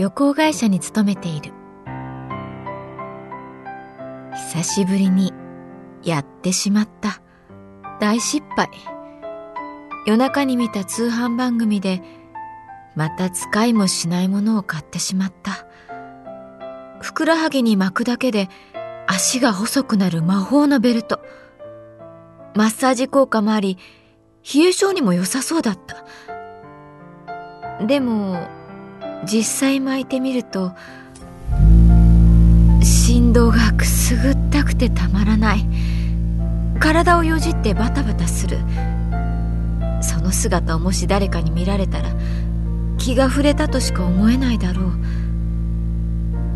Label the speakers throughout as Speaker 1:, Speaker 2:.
Speaker 1: 旅行会社に勤めている。久しぶりにやってしまった。大失敗。夜中に見た通販番組でまた使いもしないものを買ってしまった。ふくらはぎに巻くだけで足が細くなる魔法のベルト。マッサージ効果もあり冷え性にも良さそうだった。でも実際巻いてみると振動がくすぐったくてたまらない。体をよじってバタバタする。その姿をもし誰かに見られたら気が触れたとしか思えないだろう。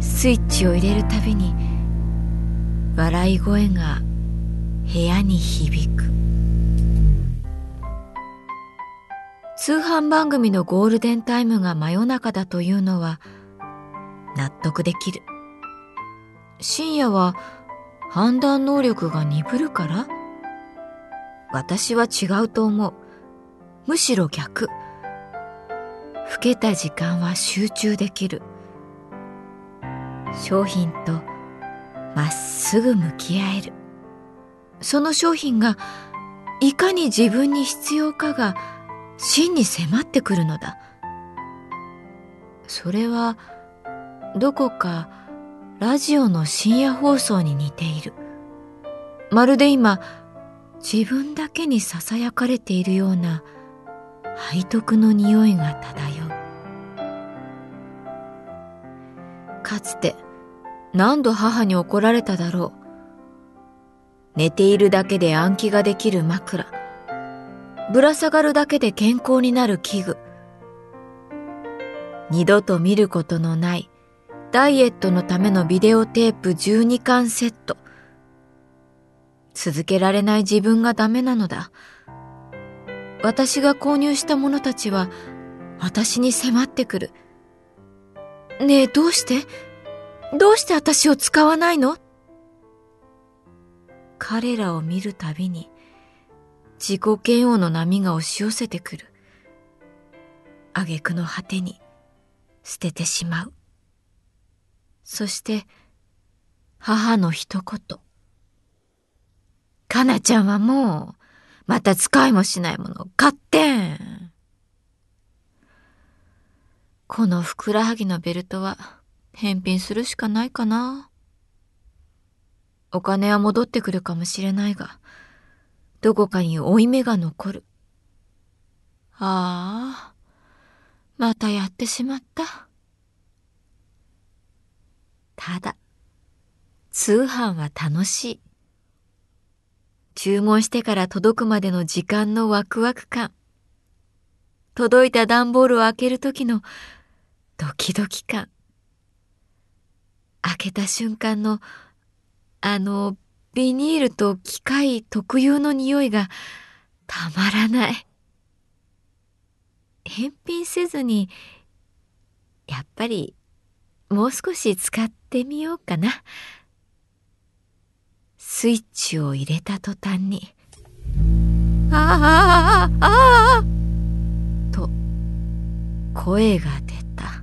Speaker 1: スイッチを入れるたびに笑い声が部屋に響く。通販番組のゴールデンタイムが真夜中だというのは納得できる。深夜は判断能力が鈍るから？私は違うと思う。むしろ逆。老けた時間は集中できる。商品とまっすぐ向き合える。その商品がいかに自分に必要かが真に迫ってくるのだ。それはどこかラジオの深夜放送に似ている。まるで今自分だけにささやかれているような背徳の匂いが漂う。かつて何度母に怒られただろう。寝ているだけで暗記ができる枕。ぶら下がるだけで健康になる器具。二度と見ることのないダイエットのためのビデオテープ12巻セット。続けられない自分がダメなのだ。私が購入したものたちは私に迫ってくる。ねえどうして？どうして私を使わないの？彼らを見るたびに自己嫌悪の波が押し寄せてくる。挙句の果てに捨ててしまう。そして母の一言。かなちゃんはもうまた使いもしないものを買ってん。このふくらはぎのベルトは返品するしかないかな。お金は戻ってくるかもしれないが、どこかに負い目が残る。ああ、またやってしまった。ただ、通販は楽しい。注文してから届くまでの時間のワクワク感。届いた段ボールを開ける時のドキドキ感。開けた瞬間のあのビニールと機械特有の匂いがたまらない。返品せずにやっぱりもう少し使ってみようかな。スイッチを入れた途端に、ああ、ああああ、と声が出た。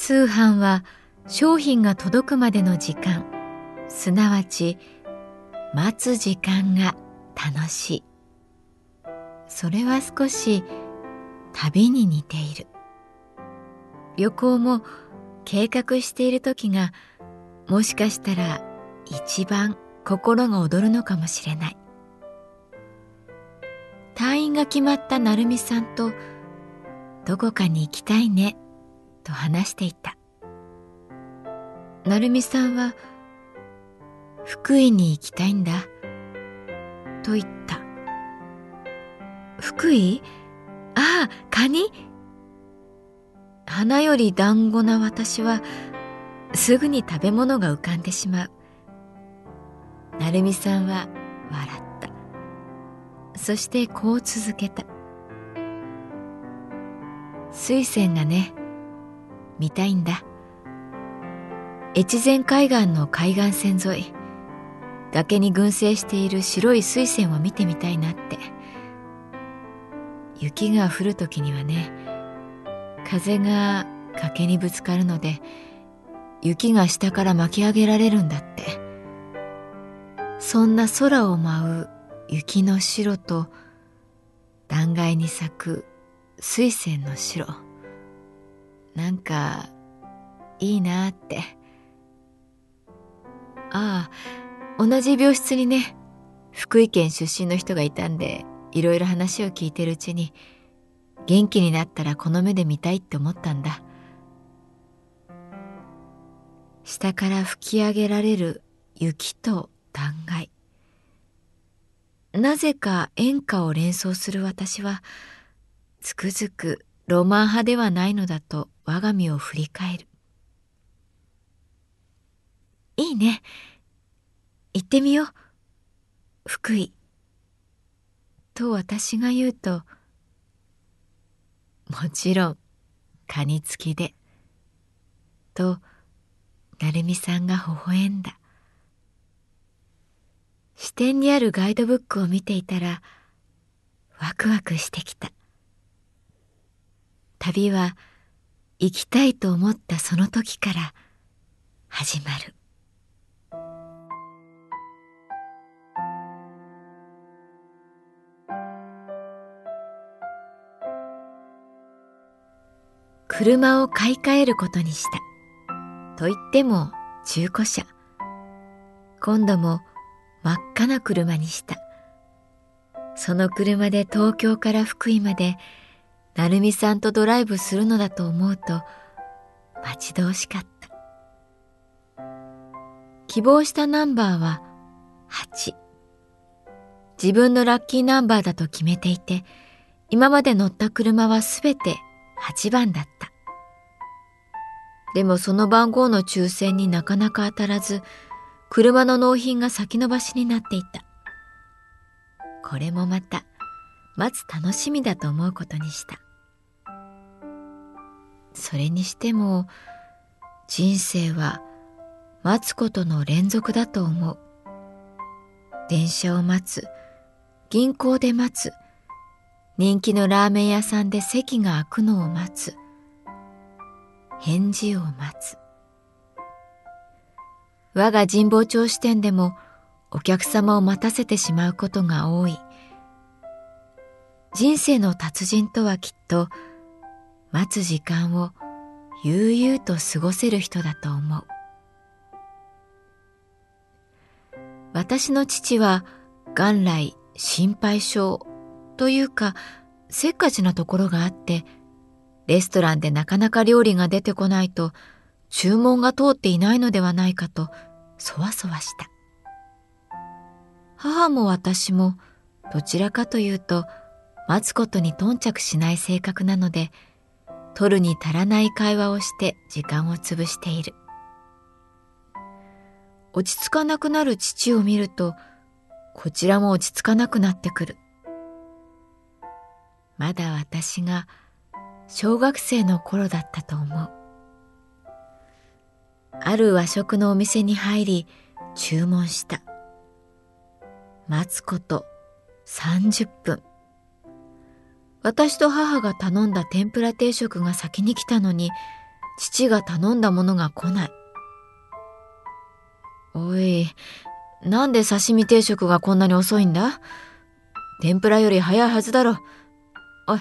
Speaker 1: 通販は商品が届くまでの時間。すなわち待つ時間が楽しい。それは少し旅に似ている。旅行も計画している時がもしかしたら一番心が躍るのかもしれない。退院が決まった成美さんとどこかに行きたいね。と話していた成美さんは福井に行きたいんだと言った。福井？ああカニ？花より団子な私はすぐに食べ物が浮かんでしまう成美さんは笑った。そしてこう続けた水仙がね見たいんだ。越前海岸の海岸線沿い崖に群生している白い水仙を見てみたいなって。雪が降る時にはね風が崖にぶつかるので雪が下から巻き上げられるんだって。そんな空を舞う雪の白と断崖に咲く水仙の白なんかいいなって。ああ同じ病室にね福井県出身の人がいたんでいろいろ話を聞いてるうちに元気になったらこの目で見たいって思ったんだ。下から吹き上げられる雪と断崖。なぜか演歌を連想する私はつくづくロマン派ではないのだと我が身を振り返る。いいね。行ってみよう。福井。と私が言うと、もちろん、カニ付きで。と、成美さんが微笑んだ。支店にあるガイドブックを見ていたら、ワクワクしてきた。旅は行きたいと思ったその時から始まる。車を買い替えることにした。と言っても中古車。今度も真っ赤な車にした。その車で東京から福井まで成美さんとドライブするのだと思うと待ち遠しかった。希望したナンバーは8。自分のラッキーナンバーだと決めていて、今まで乗った車はすべて8番だった。でもその番号の抽選になかなか当たらず、車の納品が先延ばしになっていた。これもまた、待つ楽しみだと思うことにした。それにしても、人生は待つことの連続だと思う。電車を待つ、銀行で待つ、人気のラーメン屋さんで席が空くのを待つ、返事を待つ。我が神保町支店でもお客様を待たせてしまうことが多い。人生の達人とはきっと待つ時間を悠々と過ごせる人だと思う。私の父は元来心配性というかせっかちなところがあってレストランでなかなか料理が出てこないと注文が通っていないのではないかとそわそわした。母も私もどちらかというと待つことに頓着しない性格なので取るに足らない会話をして時間を潰している。落ち着かなくなる父を見ると、こちらも落ち着かなくなってくる。まだ私が小学生の頃だったと思う。ある和食のお店に入り注文した。待つこと30分。私と母が頼んだ天ぷら定食が先に来たのに、父が頼んだものが来ない。おい、なんで刺身定食がこんなに遅いんだ？天ぷらより早いはずだろ。おい、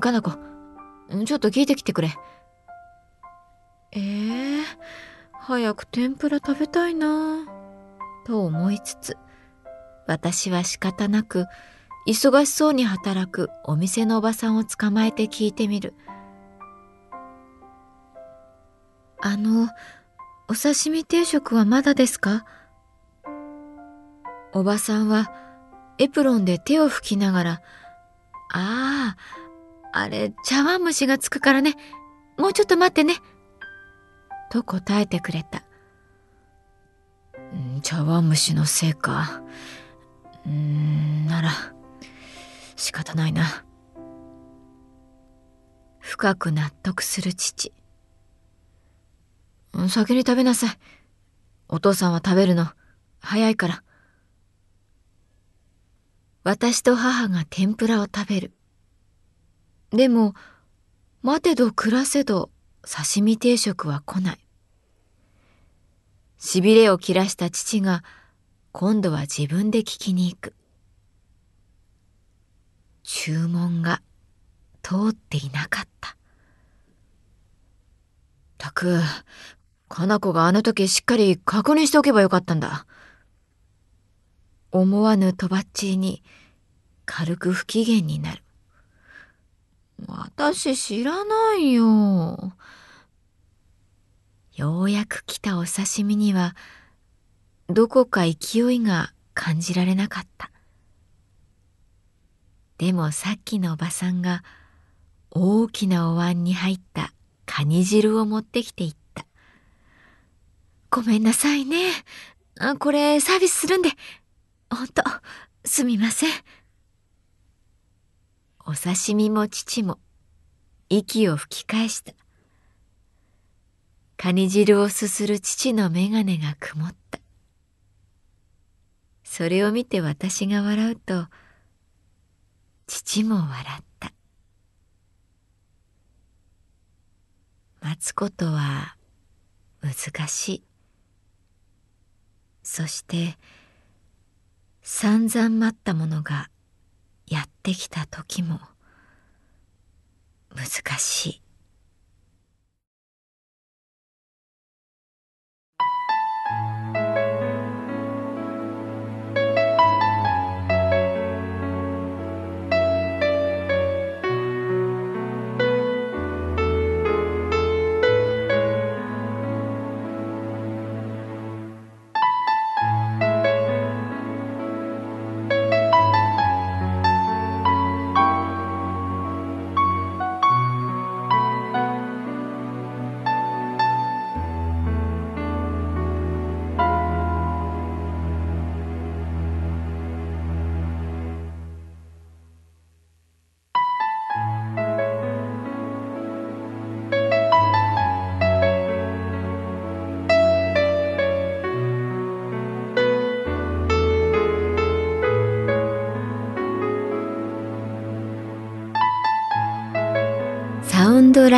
Speaker 1: かな子、ちょっと聞いてきてくれ。ええー、早く天ぷら食べたいなと思いつつ、私は仕方なく、忙しそうに働くお店のおばさんを捕まえて聞いてみる。あの、お刺身定食はまだですか？おばさんはエプロンで手を拭きながら、ああ、あれ茶碗蒸しがつくからね。もうちょっと待ってね。と答えてくれた。茶碗蒸しのせいか。うーん、なら。仕方ないな。深く納得する父。先に食べなさい。お父さんは食べるの。早いから。私と母が天ぷらを食べる。でも、待てど暮らせど刺身定食は来ない。しびれを切らした父が今度は自分で聞きに行く。注文が通っていなかった。たく、かな子があの時しっかり確認しておけばよかったんだ。思わぬとばっちりに軽く不機嫌になる。私知らないよ。ようやく来たお刺身にはどこか勢いが感じられなかった。でもさっきのおばさんが大きなお椀に入ったカニ汁を持ってきていった。ごめんなさいね。これサービスするんで。ほんと、すみません。お刺身も父も息を吹き返した。カニ汁をすする父の眼鏡が曇った。それを見て私が笑うと、父も笑った。待つことは難しい。そして散々待ったものがやってきた時も難しい。